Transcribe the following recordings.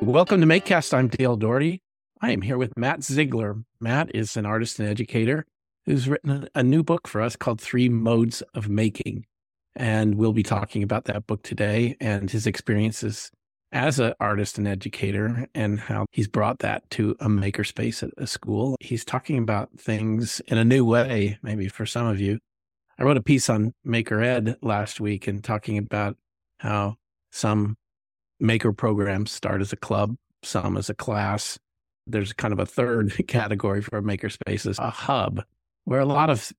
Welcome to MakeCast. I'm Dale Dougherty. I am here with Matt Zigler. Matt is an artist and educator who's written a new book for us called Three Modes of Making. And we'll be talking about that book today and his experiences as an artist and educator and how he's brought that to a makerspace at a school. He's talking about things in a new way, maybe for some of you. I wrote a piece on Maker Ed last week and talking about how some maker programs start as a club, some as a class. There's kind of a third category for makerspaces, a hub, where a lot of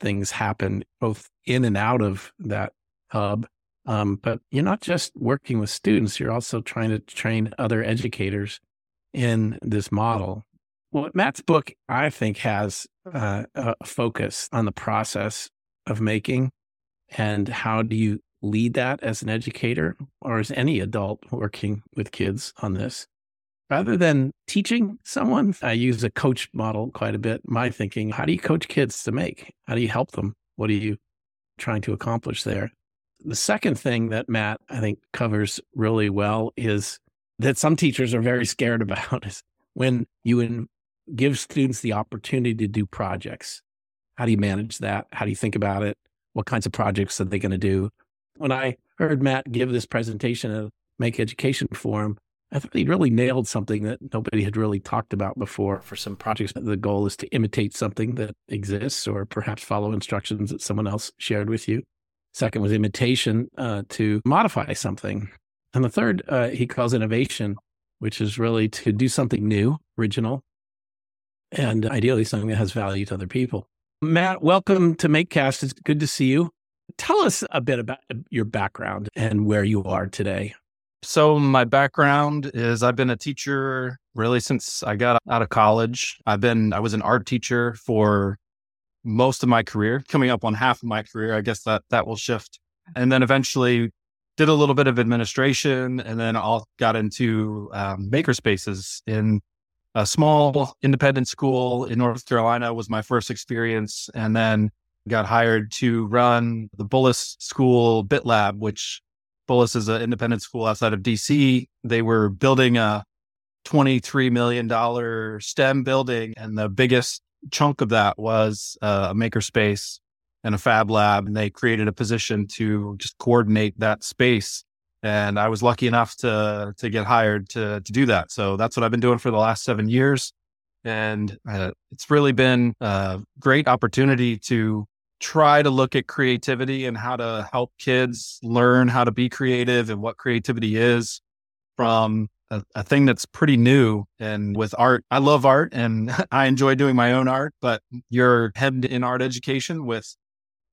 things happen both in and out of that hub. Um, but you're not just working with students, you're also trying to train other educators in this model. Well, Matt's book, I think, has uh, a focus on the process of making and how do you lead that as an educator or as any adult working with kids on this. Rather than teaching someone, I use a coach model quite a bit. My thinking, how do you coach kids to make? How do you help them? What are you trying to accomplish there? The second thing that Matt, I think, covers really well is that some teachers are very scared about is when you give students the opportunity to do projects. How do you manage that? How do you think about it? What kinds of projects are they going to do? When I heard Matt give this presentation at Make Education Forum, I thought he really nailed something that nobody had really talked about before for some projects. The goal is to imitate something that exists or perhaps follow instructions that someone else shared with you. Second was imitation uh, to modify something. And the third, uh, he calls innovation, which is really to do something new, original, and ideally something that has value to other people. Matt, welcome to MakeCast. It's good to see you. Tell us a bit about your background and where you are today. So, my background is I've been a teacher really since I got out of college. I've been, I was an art teacher for most of my career, coming up on half of my career. I guess that that will shift. And then eventually did a little bit of administration and then all got into um, makerspaces in a small independent school in North Carolina was my first experience. And then got hired to run the Bullis School Bit Lab, which Bullis is an independent school outside of DC. They were building a $23 million STEM building, and the biggest chunk of that was uh, a makerspace and a fab lab. And they created a position to just coordinate that space. And I was lucky enough to to get hired to to do that. So that's what I've been doing for the last seven years. And uh, it's really been a great opportunity to try to look at creativity and how to help kids learn how to be creative and what creativity is from a, a, thing that's pretty new. And with art, I love art and I enjoy doing my own art, but you're headed in art education with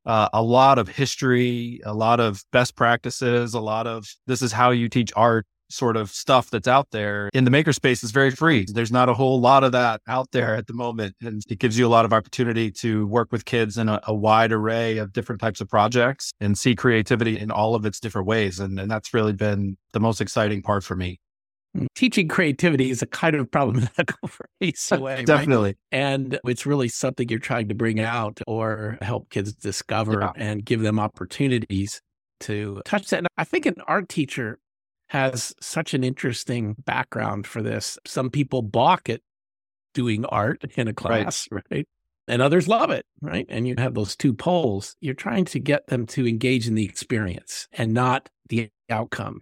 uh, a lot of history, a lot of best practices, a lot of this is how you teach art sort of stuff that's out there in the makerspace is very free. There's not a whole lot of that out there at the moment. And it gives you a lot of opportunity to work with kids in a, a wide array of different types of projects and see creativity in all of its different ways. And, and that's really been the most exciting part for me. Mm, teaching creativity is a kind of problematical phrase away. Definitely. Right? And it's really something you're trying to bring out or help kids discover yeah. and give them opportunities to touch that. And I think an art teacher has such an interesting background for this. Some people balk at doing art in a class, right. right? And others love it, right? And you have those two poles. You're trying to get them to engage in the experience and not the outcome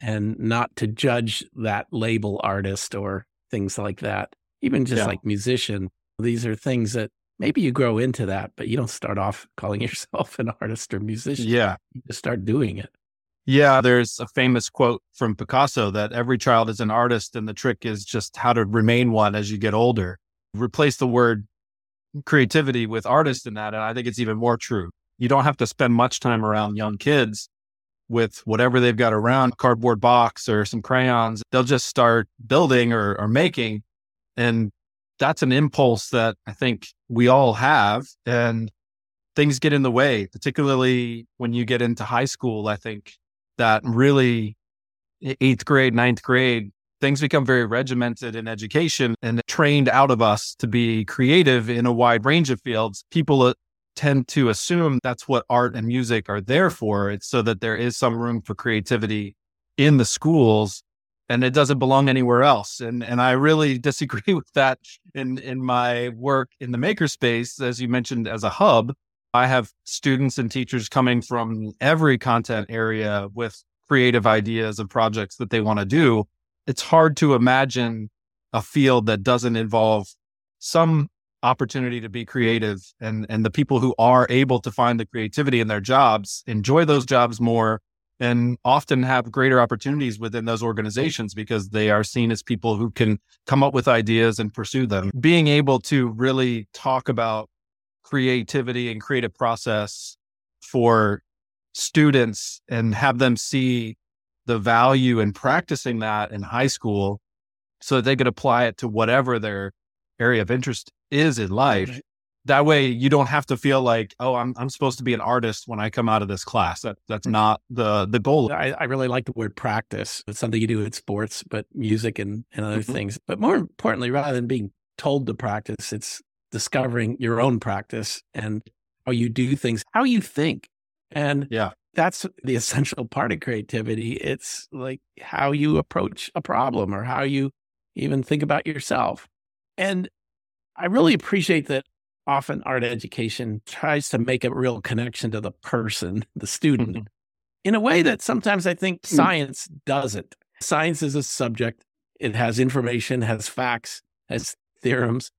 and not to judge that label artist or things like that. Even just yeah. like musician, these are things that maybe you grow into that, but you don't start off calling yourself an artist or musician. Yeah. You just start doing it. Yeah, there's a famous quote from Picasso that every child is an artist, and the trick is just how to remain one as you get older. Replace the word creativity with artist in that, and I think it's even more true. You don't have to spend much time around young kids with whatever they've got around, cardboard box or some crayons. They'll just start building or, or making. And that's an impulse that I think we all have. And things get in the way, particularly when you get into high school. I think that really eighth grade, ninth grade, things become very regimented in education and trained out of us to be creative in a wide range of fields. People tend to assume that's what art and music are there for. It's so that there is some room for creativity in the schools. and it doesn't belong anywhere else. And and I really disagree with that in in my work in the makerspace, as you mentioned, as a hub. I have students and teachers coming from every content area with creative ideas and projects that they want to do. It's hard to imagine a field that doesn't involve some opportunity to be creative and and the people who are able to find the creativity in their jobs enjoy those jobs more and often have greater opportunities within those organizations because they are seen as people who can come up with ideas and pursue them. Being able to really talk about creativity and creative process for students and have them see the value in practicing that in high school so that they could apply it to whatever their area of interest is in life. That way you don't have to feel like oh i'm i'm supposed to be an artist when i come out of this class. That that's mm-hmm. not the the goal. I, I really like the word practice. It's something you do in sports but music and, and other mm-hmm. things. But more importantly rather than being told to practice it's discovering your own practice and how you do things how you think and yeah that's the essential part of creativity it's like how you approach a problem or how you even think about yourself and I really appreciate that often art education tries to make a real connection to the person, the student, mm-hmm. in a way that sometimes I think mm. science doesn't. Science is a subject, it has information, has facts, has theorems.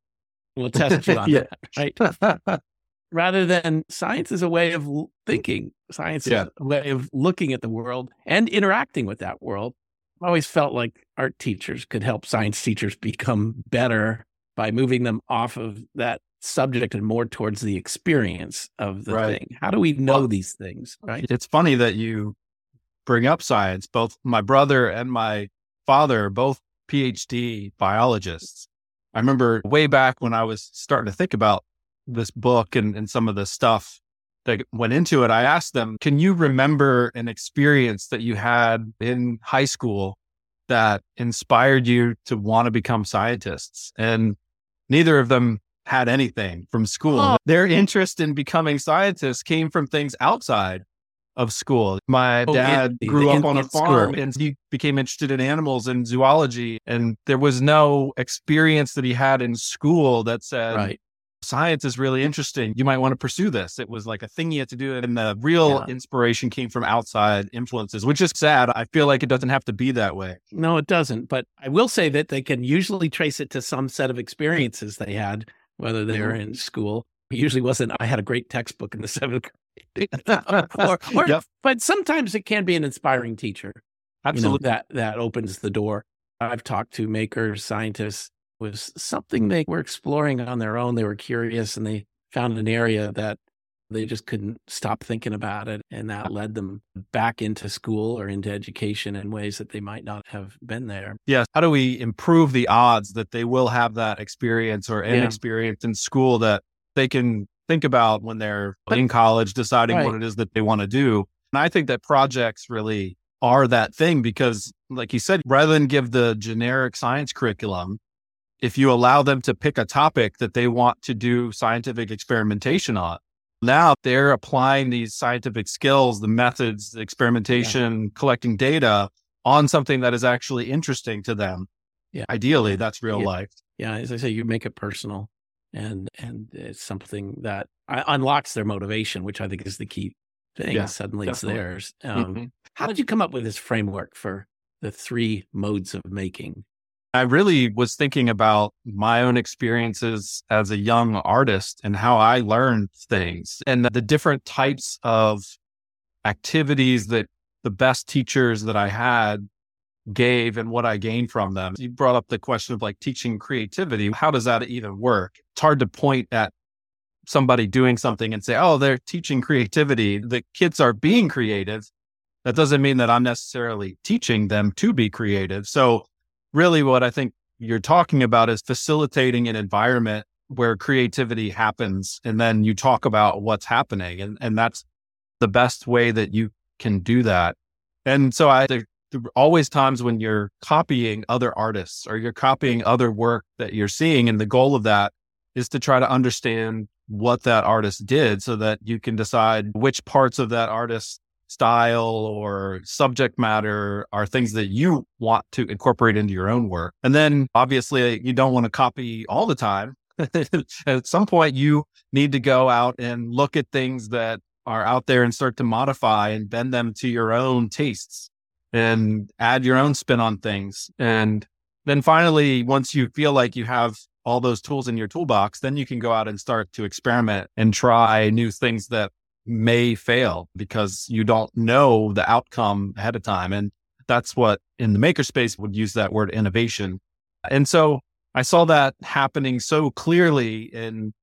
We'll test you on yeah. that, right? Rather than science is a way of thinking, science yeah. is a way of looking at the world and interacting with that world. I always felt like art teachers could help science teachers become better by moving them off of that subject and more towards the experience of the right. thing. How do we know well, these things? Right. It's funny that you bring up science. Both my brother and my father, both PhD biologists. I remember way back when I was starting to think about this book and, and some of the stuff that went into it, I asked them, Can you remember an experience that you had in high school that inspired you to want to become scientists? And neither of them had anything from school. Oh. Their interest in becoming scientists came from things outside of school. My oh, dad grew up on a farm school. and he became interested in animals and zoology. And there was no experience that he had in school that said, right. science is really interesting. You might want to pursue this. It was like a thing you had to do. And the real yeah. inspiration came from outside influences, which is sad. I feel like it doesn't have to be that way. No, it doesn't. But I will say that they can usually trace it to some set of experiences they had whether they were mm-hmm. in school. It usually wasn't, I had a great textbook in the seventh grade. or, or, yep. But sometimes it can be an inspiring teacher. Absolutely. You know, that, that opens the door. I've talked to makers, scientists, was something they were exploring on their own. They were curious and they found an area that they just couldn't stop thinking about it. And that led them back into school or into education in ways that they might not have been there. Yes. How do we improve the odds that they will have that experience or an yeah. experience in school that they can think about when they're but, in college deciding right. what it is that they want to do? And I think that projects really are that thing because, like you said, rather than give the generic science curriculum, if you allow them to pick a topic that they want to do scientific experimentation on, now they're applying these scientific skills, the methods, the experimentation, yeah. collecting data on something that is actually interesting to them. Yeah. Ideally, that's real yeah. life. Yeah. As I say, you make it personal and, and it's something that unlocks their motivation, which I think is the key thing. Yeah, Suddenly definitely. it's theirs. Um, mm-hmm. How did you come up with this framework for the three modes of making? I really was thinking about my own experiences as a young artist and how I learned things and the different types of activities that the best teachers that I had gave and what I gained from them. You brought up the question of like teaching creativity. How does that even work? It's hard to point at somebody doing something and say, oh, they're teaching creativity. The kids are being creative. That doesn't mean that I'm necessarily teaching them to be creative. So really what I think you're talking about is facilitating an environment where creativity happens and then you talk about what's happening and, and that's the best way that you can do that. And so I always times when you're copying other artists or you're copying other work that you're seeing. And the goal of that is to try to understand what that artist did so that you can decide which parts of that artist's style or subject matter are things that you want to incorporate into your own work. And then obviously you don't want to copy all the time. At some point, you need to go out and look at things that are out there and start to modify and bend them to your own tastes and add your own spin on things. And then finally, once you feel like you have all those tools in your toolbox, then you can go out and start to experiment and try new things that may fail because you don't know the outcome ahead of time. And that's what in the makerspace would use that word innovation. And so I saw that happening so clearly in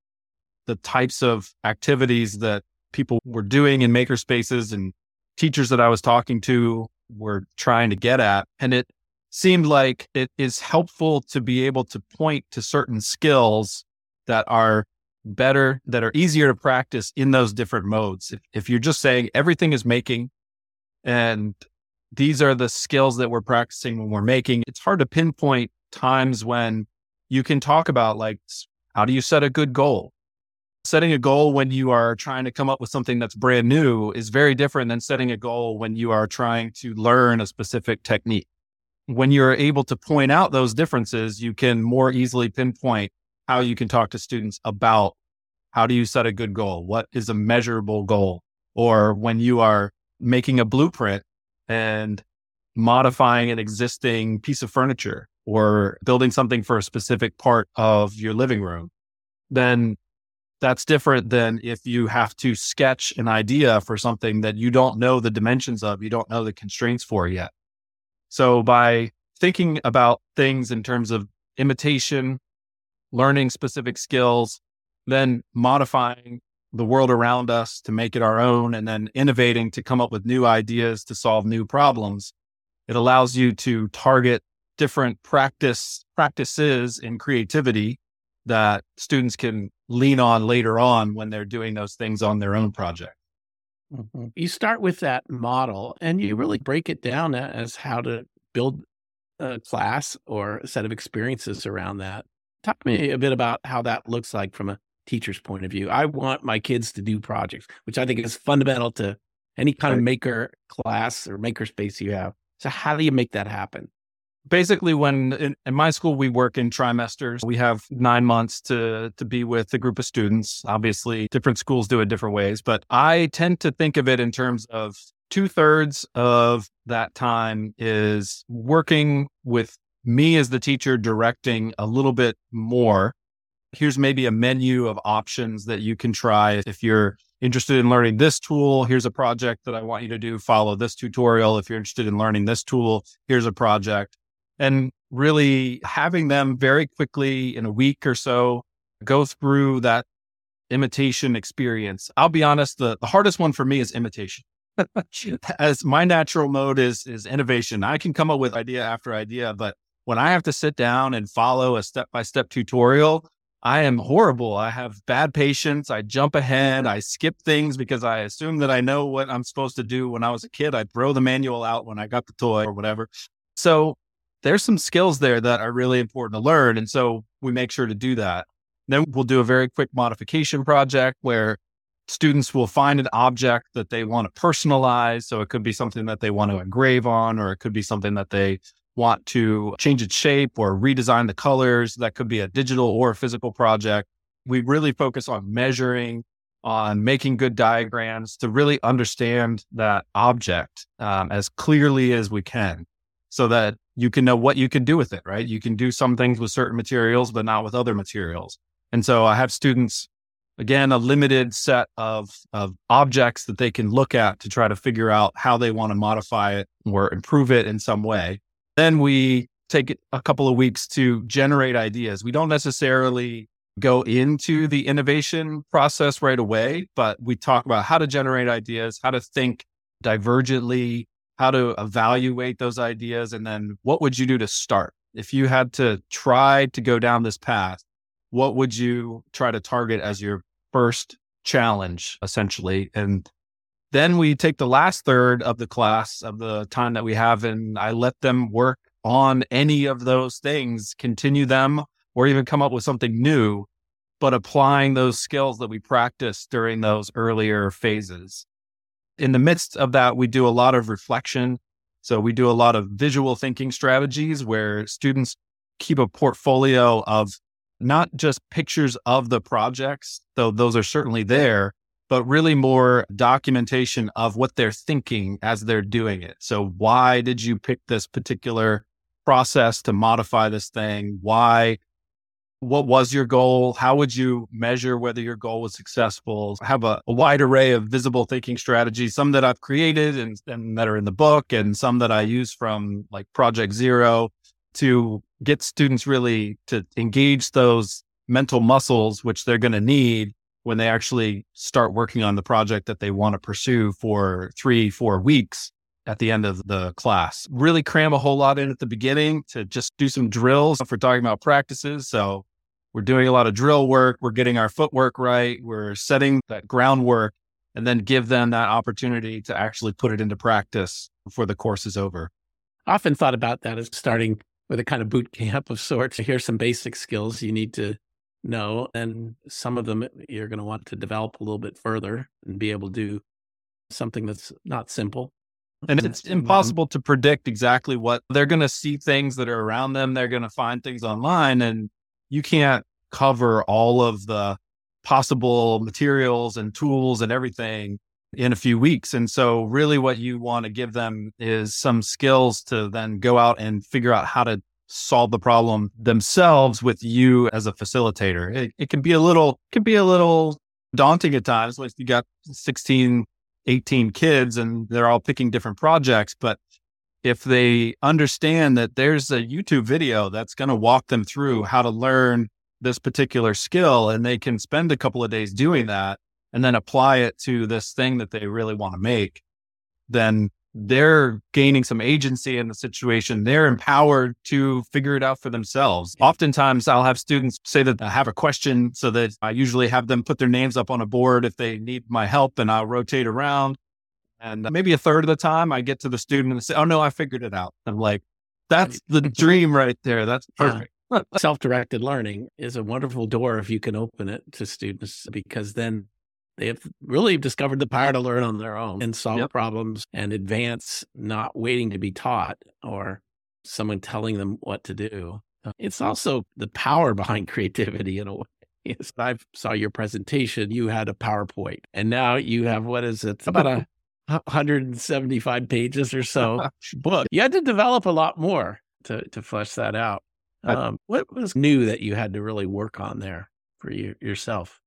the types of activities that people were doing in makerspaces and teachers that I was talking to were trying to get at. And it seemed like it is helpful to be able to point to certain skills that are better, that are easier to practice in those different modes. If, if you're just saying everything is making and these are the skills that we're practicing when we're making, it's hard to pinpoint times when you can talk about like, how do you set a good goal? Setting a goal when you are trying to come up with something that's brand new is very different than setting a goal when you are trying to learn a specific technique. When you're able to point out those differences, you can more easily pinpoint how you can talk to students about how do you set a good goal? What is a measurable goal? Or when you are making a blueprint and modifying an existing piece of furniture or building something for a specific part of your living room, then that's different than if you have to sketch an idea for something that you don't know the dimensions of, you don't know the constraints for yet. So by thinking about things in terms of imitation, learning specific skills, then modifying the world around us to make it our own, and then innovating to come up with new ideas to solve new problems. It allows you to target different practice practices in creativity that students can lean on later on when they're doing those things on their own project. Mm-hmm. You start with that model and you really break it down as how to build a class or a set of experiences around that. Talk to me a bit about how that looks like from a teacher's point of view. I want my kids to do projects, which I think is fundamental to any kind of maker class or makerspace you have. So, how do you make that happen? Basically, when in, in, my school we work in trimesters, we have nine months to to be with a group of students. Obviously, different schools do it different ways, but I tend to think of it in terms of two thirds of that time is working with me as the teacher directing a little bit more. Here's maybe a menu of options that you can try if you're interested in learning this tool. Here's a project that I want you to do. Follow this tutorial. If you're interested in learning this tool, here's a project. And really having them very quickly in a week or so go through that imitation experience. I'll be honest, the, the hardest one for me is imitation. As my natural mode is is innovation. I can come up with idea after idea, but when I have to sit down and follow a step by step tutorial, I am horrible. I have bad patience. I jump ahead. I skip things because I assume that I know what I'm supposed to do. When I was a kid, I'd throw the manual out when I got the toy or whatever. So there's some skills there that are really important to learn. And so we make sure to do that. Then we'll do a very quick modification project where students will find an object that they want to personalize. So it could be something that they want to engrave on, or it could be something that they want to change its shape or redesign the colors. That could be a digital or a physical project. We really focus on measuring, on making good diagrams to really understand that object um, as clearly as we can so that you can know what you can do with it, right? You can do some things with certain materials, but not with other materials. And so I have students, again, a limited set of, of objects that they can look at to try to figure out how they want to modify it or improve it in some way. Then we take a couple of weeks to generate ideas. We don't necessarily go into the innovation process right away, but we talk about how to generate ideas, how to think divergently, how to evaluate those ideas, and then what would you do to start? If you had to try to go down this path, what would you try to target as your first challenge, essentially? And then we take the last third of the class of the time that we have, and I let them work on any of those things, continue them, or even come up with something new, but applying those skills that we practiced during those earlier phases. In the midst of that, we do a lot of reflection. So we do a lot of visual thinking strategies where students keep a portfolio of not just pictures of the projects, though those are certainly there, but really more documentation of what they're thinking as they're doing it. So why did you pick this particular process to modify this thing? Why what was your goal? How would you measure whether your goal was successful? I have a, a, wide array of visible thinking strategies, some that I've created and, and that are in the book, and some that I use from like Project Zero to get students really to engage those mental muscles, which they're going to need when they actually start working on the project that they want to pursue for three, four weeks at the end of the class. Really cram a whole lot in at the beginning to just do some drills we're talking about practices. So we're doing a lot of drill work. We're getting our footwork right. We're setting that groundwork and then give them that opportunity to actually put it into practice before the course is over. I often thought about that as starting with a kind of boot camp of sorts. Here's some basic skills you need to know. And some of them you're going to want to develop a little bit further and be able to do something that's not simple. And it's impossible to predict exactly what they're going to see things that are around them. They're going to find things online. And you can't cover all of the possible materials and tools and everything in a few weeks. And so, really, what you want to give them is some skills to then go out and figure out how to solve the problem themselves with you as a facilitator. It, it can be a little, can be a little daunting at times when you got 16, 18 kids and they're all picking different projects. But if they understand that there's a YouTube video that's going to walk them through how to learn this particular skill and they can spend a couple of days doing that and then apply it to this thing that they really want to make, then they're gaining some agency in the situation. They're empowered to figure it out for themselves. Oftentimes, I'll have students say that I have a question so that I usually have them put their names up on a board if they need my help and I'll rotate around and uh, maybe a third of the time I get to the student and say, Oh no, I figured it out. I'm like, that's the dream right there. That's perfect. Yeah. Self directed learning is a wonderful door if you can open it to students because then they have really discovered the power to learn on their own and solve yep. problems and advance, not waiting to be taught or someone telling them what to do. Uh, it's also the power behind creativity in a way. Yes, I saw your presentation. You had a PowerPoint, and now you have what is it? About a 175 pages or so book. You had to develop a lot more to to flesh that out. Um, what was new that you had to really work on there for you yourself?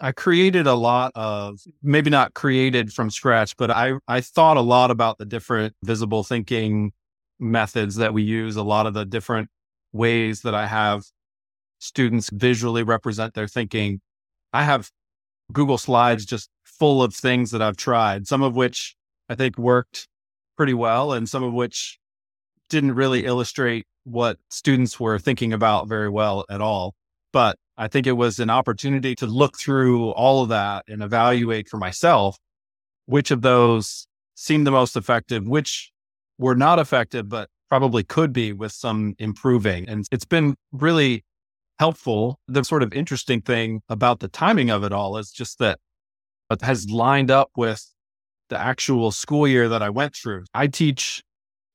I created a lot of maybe not created from scratch, but I I thought a lot about the different visible thinking methods that we use, a lot of the different ways that I have students visually represent their thinking. I have Google Slides just full of things that I've tried, some of which I think worked pretty well, and some of which didn't really illustrate what students were thinking about very well at all. But I think it was an opportunity to look through all of that and evaluate for myself which of those seemed the most effective, which were not effective, but probably could be with some improving. And it's been really helpful. The sort of interesting thing about the timing of it all is just that has lined up with the actual school year that I went through. I teach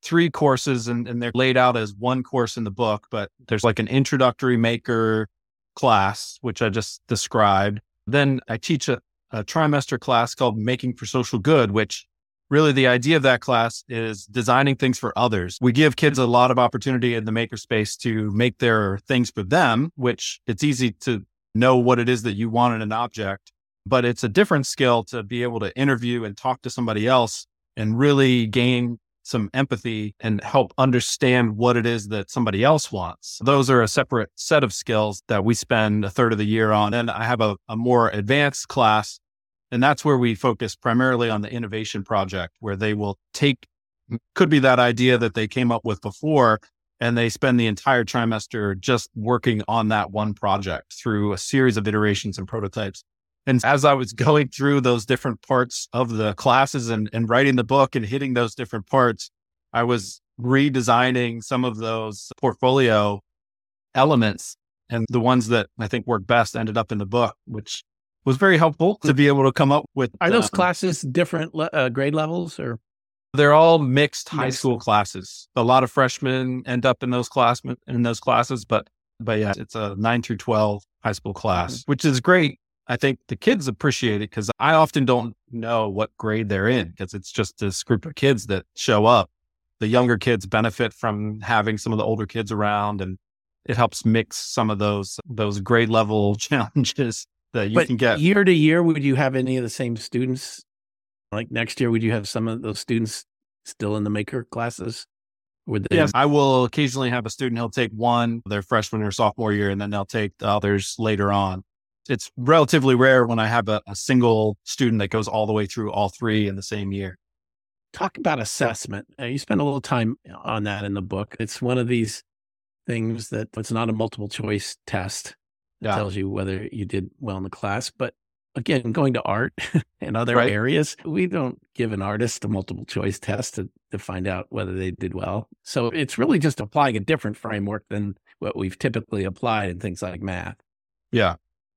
three courses and, and, they're laid out as one course in the book, but there's like an introductory maker class, which I just described. Then I teach a, a trimester class called Making for Social Good, which really the idea of that class is designing things for others. We give kids a lot of opportunity in the makerspace to make their things for them, which it's easy to know what it is that you want in an object but it's a different skill to be able to interview and talk to somebody else and really gain some empathy and help understand what it is that somebody else wants. Those are a separate set of skills that we spend a third of the year on. And I have a, a more advanced class, and that's where we focus primarily on the innovation project, where they will take, could be that idea that they came up with before, and they spend the entire trimester just working on that one project through a series of iterations and prototypes. And as I was going through those different parts of the classes and, and writing the book and hitting those different parts, I was redesigning some of those portfolio elements. And the ones that I think worked best ended up in the book, which was very helpful to be able to come up with. Are those um, classes different uh, grade levels or? They're all mixed high school classes. A lot of freshmen end up in those class in those classes, but but yeah, it's a nine through twelve high school class, mm-hmm. which is great. I think the kids appreciate it because I often don't know what grade they're in because it's just this group of kids that show up. The younger kids benefit from having some of the older kids around, and it helps mix some of those those grade level challenges that you but can get year to year. Would you have any of the same students like next year, would you have some of those students still in the maker classes? Would they- yes, I will occasionally have a student. He'll take one their freshman or sophomore year, and then they'll take the others later on. It's relatively rare when I have a, a single student that goes all the way through all three in the same year. Talk about assessment. Uh, you spend a little time on that in the book. It's one of these things that it's not a multiple choice test that yeah. tells you whether you did well in the class, but again, going to art and other right. areas, we don't give an artist a multiple choice test to, to find out whether they did well. So it's really just applying a different framework than what we've typically applied in things like math. Yeah.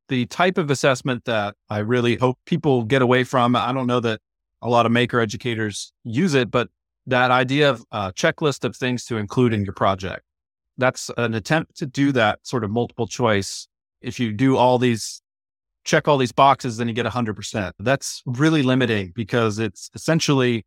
The type of assessment that I really hope people get away from, I don't know that a lot of maker educators use it, but that idea of a checklist of things to include in your project. That's an attempt to do that sort of multiple choice. If you do all these check all these boxes, then you get 100%. That's really limiting because it's essentially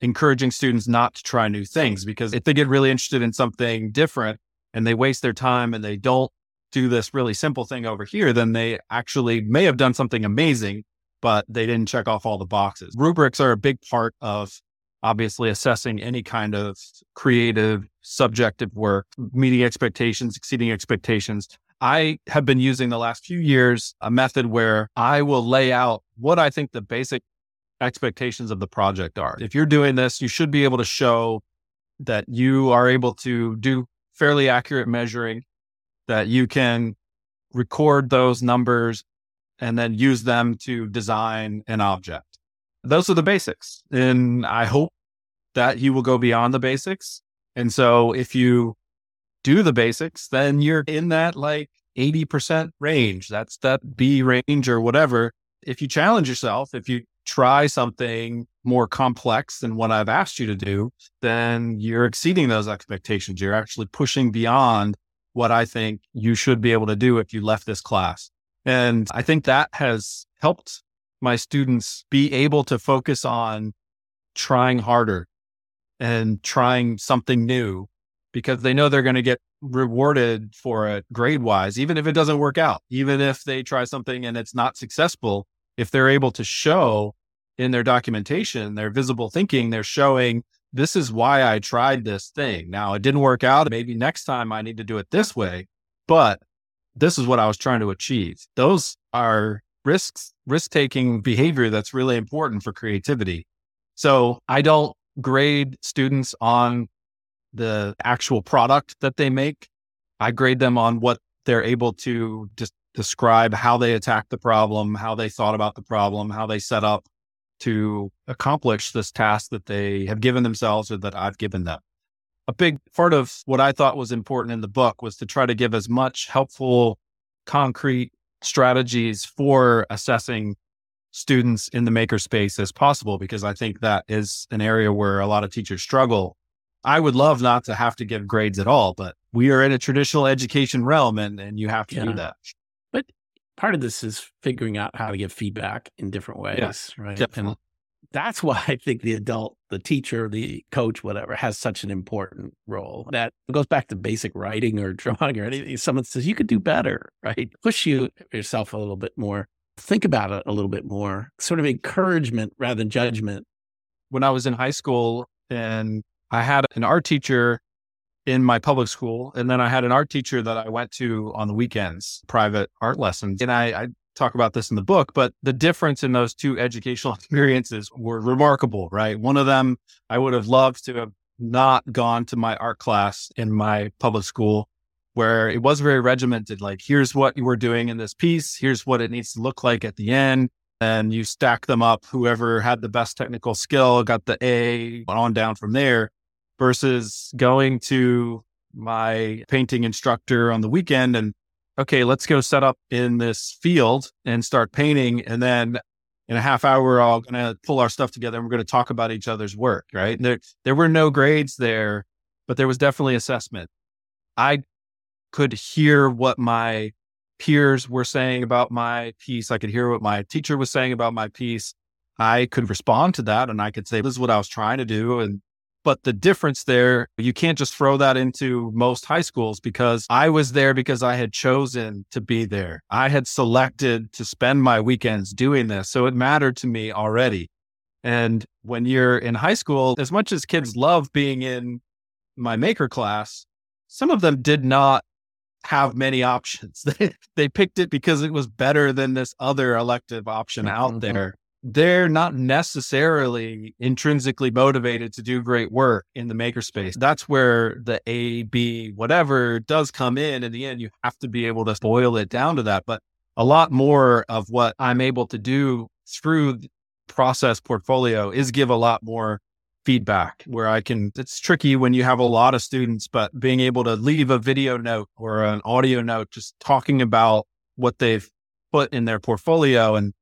encouraging students not to try new things. Because if they get really interested in something different and they waste their time and they don't do this really simple thing over here, then they actually may have done something amazing, but they didn't check off all the boxes. Rubrics are a big part of obviously assessing any kind of creative, subjective work, meeting expectations, exceeding expectations. I have been using the last few years a method where I will lay out what I think the basic expectations of the project are. If you're doing this, you should be able to show that you are able to do fairly accurate measuring, that you can record those numbers and then use them to design an object. Those are the basics. And I hope that you will go beyond the basics. And so if you do the basics, then you're in that like 80% range. That's that B range or whatever. If you challenge yourself, if you try something more complex than what I've asked you to do, then you're exceeding those expectations. You're actually pushing beyond what I think you should be able to do if you left this class. And I think that has helped my students be able to focus on trying harder and trying something new because they know they're going to get rewarded for it grade wise, even if it doesn't work out, even if they try something and it's not successful, if they're able to show in their documentation, their visible thinking, they're showing this is why I tried this thing. Now it didn't work out. Maybe next time I need to do it this way, but this is what I was trying to achieve. Those are risks, risk taking behavior that's really important for creativity. So I don't grade students on the actual product that they make. I grade them on what they're able to just describe how they attack the problem, how they thought about the problem, how they set up to accomplish this task that they have given themselves or that I've given them. A big part of what I thought was important in the book was to try to give as much helpful, concrete strategies for assessing students in the makerspace as possible, because I think that is an area where a lot of teachers struggle I would love not to have to give grades at all, but we are in a traditional education realm and, and you have to yeah. do that. But part of this is figuring out how to give feedback in different ways, yes, right? Definitely. And that's why I think the adult, the teacher, the coach, whatever, has such an important role. That goes back to basic writing or drawing or anything. Someone says you could do better, right? Push you yourself a little bit more. Think about it a little bit more. Sort of encouragement rather than judgment. When I was in high school and I had an art teacher in my public school, and then I had an art teacher that I went to on the weekends, private art lessons. And I, I talk about this in the book, but the difference in those two educational experiences were remarkable, right? One of them, I would have loved to have not gone to my art class in my public school where it was very regimented. Like, here's what you were doing in this piece. Here's what it needs to look like at the end and you stack them up. Whoever had the best technical skill got the A on down from there versus going to my painting instructor on the weekend and okay, let's go set up in this field and start painting. And then in a half hour, we're all going to pull our stuff together and we're going to talk about each other's work. Right. There, there were no grades there, but there was definitely assessment. I could hear what my peers were saying about my piece. I could hear what my teacher was saying about my piece. I could respond to that and I could say, this is what I was trying to do. And but the difference there, you can't just throw that into most high schools because I was there because I had chosen to be there. I had selected to spend my weekends doing this. So it mattered to me already. And when you're in high school, as much as kids love being in my maker class, some of them did not have many options. They, they picked it because it was better than this other elective option out mm-hmm. there they're not necessarily intrinsically motivated to do great work in the makerspace. That's where the A, B, whatever does come in. In the end, you have to be able to boil it down to that. But a lot more of what I'm able to do through process portfolio is give a lot more feedback where I can, it's tricky when you have a lot of students, but being able to leave a video note or an audio note, just talking about what they've put in their portfolio and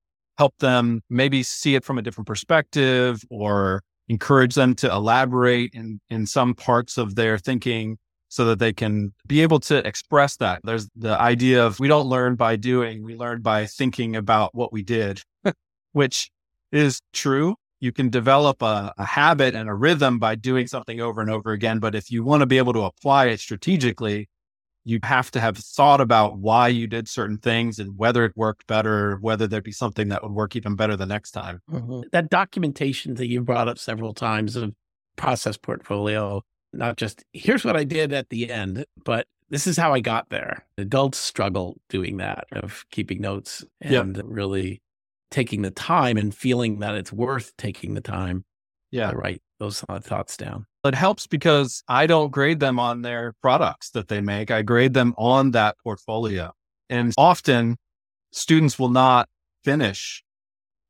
help them maybe see it from a different perspective or encourage them to elaborate in, in some parts of their thinking so that they can be able to express that. There's the idea of we don't learn by doing, we learn by thinking about what we did, which is true. You can develop a, a, habit and a rhythm by doing something over and over again. But if you want to be able to apply it strategically, you have to have thought about why you did certain things and whether it worked better, whether there'd be something that would work even better the next time. Mm-hmm. That documentation that you brought up several times of process portfolio, not just here's what I did at the end, but this is how I got there. Adults struggle doing that of keeping notes and yep. really taking the time and feeling that it's worth taking the time yeah. to write those thoughts down. It helps because I don't grade them on their products that they make. I grade them on that portfolio. And often students will not finish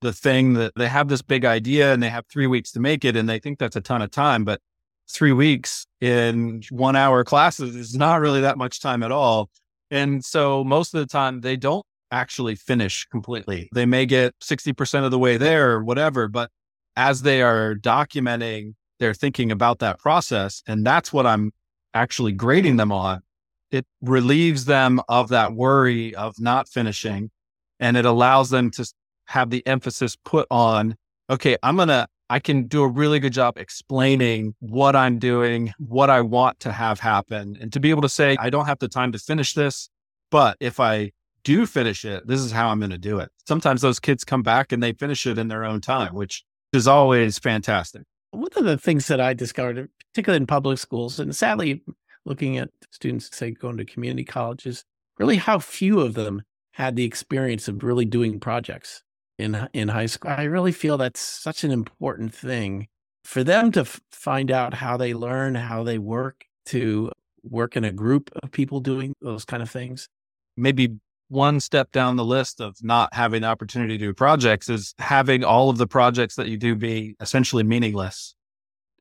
the thing that they have this big idea and they have three weeks to make it and they think that's a ton of time. But three weeks in one hour classes is not really that much time at all. And so most of the time they don't actually finish completely. They may get 60% of the way there or whatever, but as they are documenting their thinking about that process, and that's what I'm actually grading them on, it relieves them of that worry of not finishing and it allows them to have the emphasis put on, okay, I'm going to, I can do a really good job explaining what I'm doing, what I want to have happen, and to be able to say, I don't have the time to finish this, but if I do finish it, this is how I'm going to do it. Sometimes those kids come back and they finish it in their own time, which is always fantastic. One of the things that I discovered, particularly in public schools, and sadly, looking at students, say, going to community colleges, really how few of them had the experience of really doing projects in in high school. I really feel that's such an important thing for them to f- find out how they learn, how they work, to work in a group of people doing those kind of things. Maybe one step down the list of not having the opportunity to do projects is having all of the projects that you do be essentially meaningless.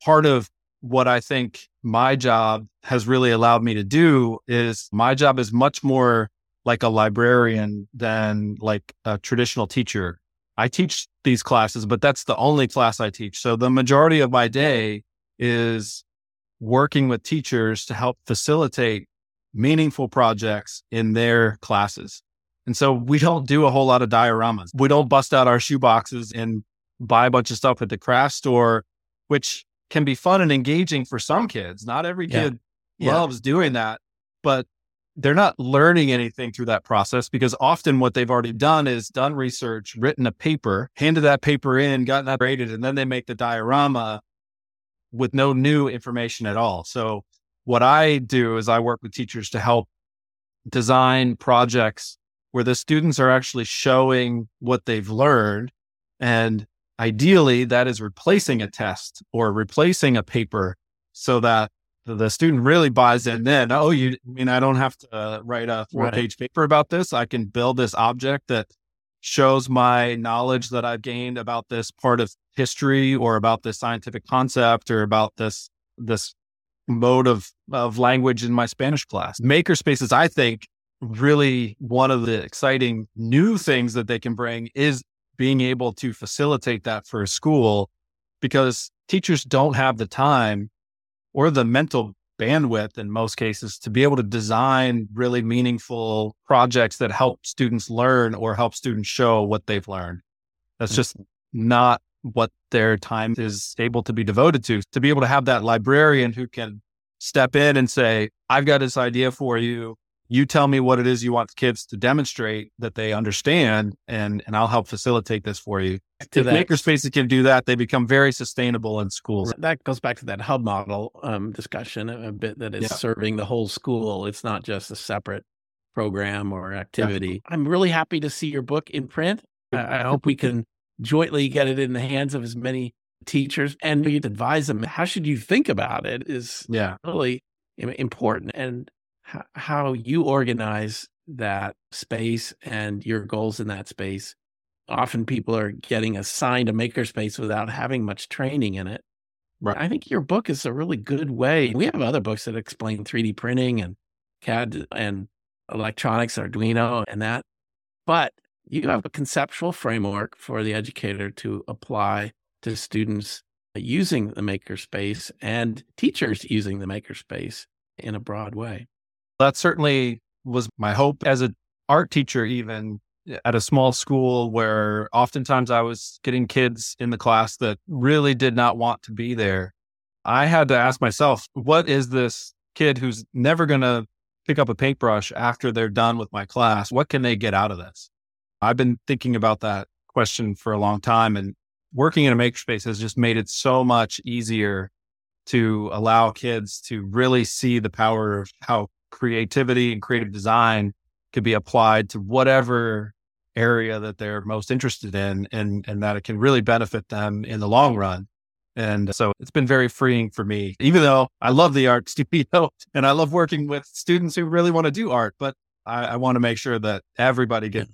Part of what I think my job has really allowed me to do is my job is much more like a librarian than like a traditional teacher. I teach these classes, but that's the only class I teach. So the majority of my day is working with teachers to help facilitate meaningful projects in their classes. And so we don't do a whole lot of dioramas. We don't bust out our shoe boxes and buy a bunch of stuff at the craft store, which can be fun and engaging for some kids. Not every kid yeah. loves yeah. doing that, but they're not learning anything through that process because often what they've already done is done research, written a paper, handed that paper in, gotten that graded, and then they make the diorama with no new information at all. So what I do is I work with teachers to help design projects where the students are actually showing what they've learned. And ideally, that is replacing a test or replacing a paper so that the student really buys in then oh you I mean i don't have to uh, write a four page right. paper about this i can build this object that shows my knowledge that i've gained about this part of history or about this scientific concept or about this this mode of, of language in my Spanish class. Maker spaces, I think, really one of the exciting new things that they can bring is being able to facilitate that for a school because teachers don't have the time or the mental bandwidth in most cases to be able to design really meaningful projects that help students learn or help students show what they've learned. That's just not what their time is able to be devoted to. To be able to have that librarian who can step in and say, I've got this idea for you. You tell me what it is you want the kids to demonstrate that they understand, and, and I'll help facilitate this for you. To if that- makerspaces can do that, they become very sustainable in schools. That goes back to that hub model um, discussion a a bit that is Yeah. serving the whole school. It's not just a separate program or activity. I'm really happy to see your book in print. I, I hope we can jointly get it in the hands of as many teachers and you advise them how should you think about it is Yeah. really important and how you organize that space and your goals in that space. Often people are getting assigned a makerspace without having much training in it. Right. I think your book is a really good way. We have other books that explain 3D printing and CAD and electronics, Arduino, and that. But you have a conceptual framework for the educator to apply to students using the makerspace and teachers using the makerspace in a broad way. that certainly was my hope as an art teacher even eh, at a small school where oftentimes i was getting kids in the class that really did not want to be there. I had to ask myself what is this kid who's never going to pick up a paintbrush after they're done with my class? What can they get out of this i've been thinking about that question for a long time and working in a makerspace has just made it so much easier to allow kids to really see the power of how creativity and creative design could be applied to whatever area that they're most interested in and and that it can really benefit them in the long run. And so it's been very freeing for me even though i love the art studio and i love working with students who really want to do art but i, I want to make sure that everybody gets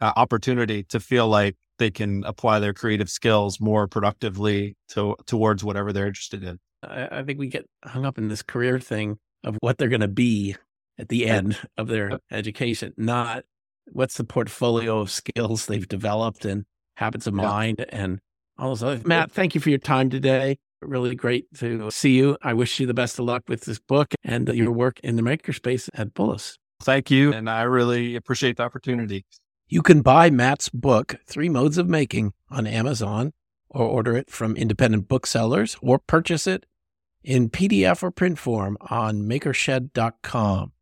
uh, opportunity to feel like they can apply their creative skills more productively to, towards whatever they're interested in I, I think we get hung up in this career thing of what they're going to be at the end of their education, not what's the portfolio of skills they've developed and habits of Yeah. mind and all those other. Matt, thank you for your time today. Really great to see you. I wish you the best of luck with this book and your work in the makerspace at Bullis. thank you and i really appreciate the opportunity You can buy Matt's book, Three Modes of Making, on Amazon or order it from independent booksellers or purchase it in PDF or print form on makershed.com.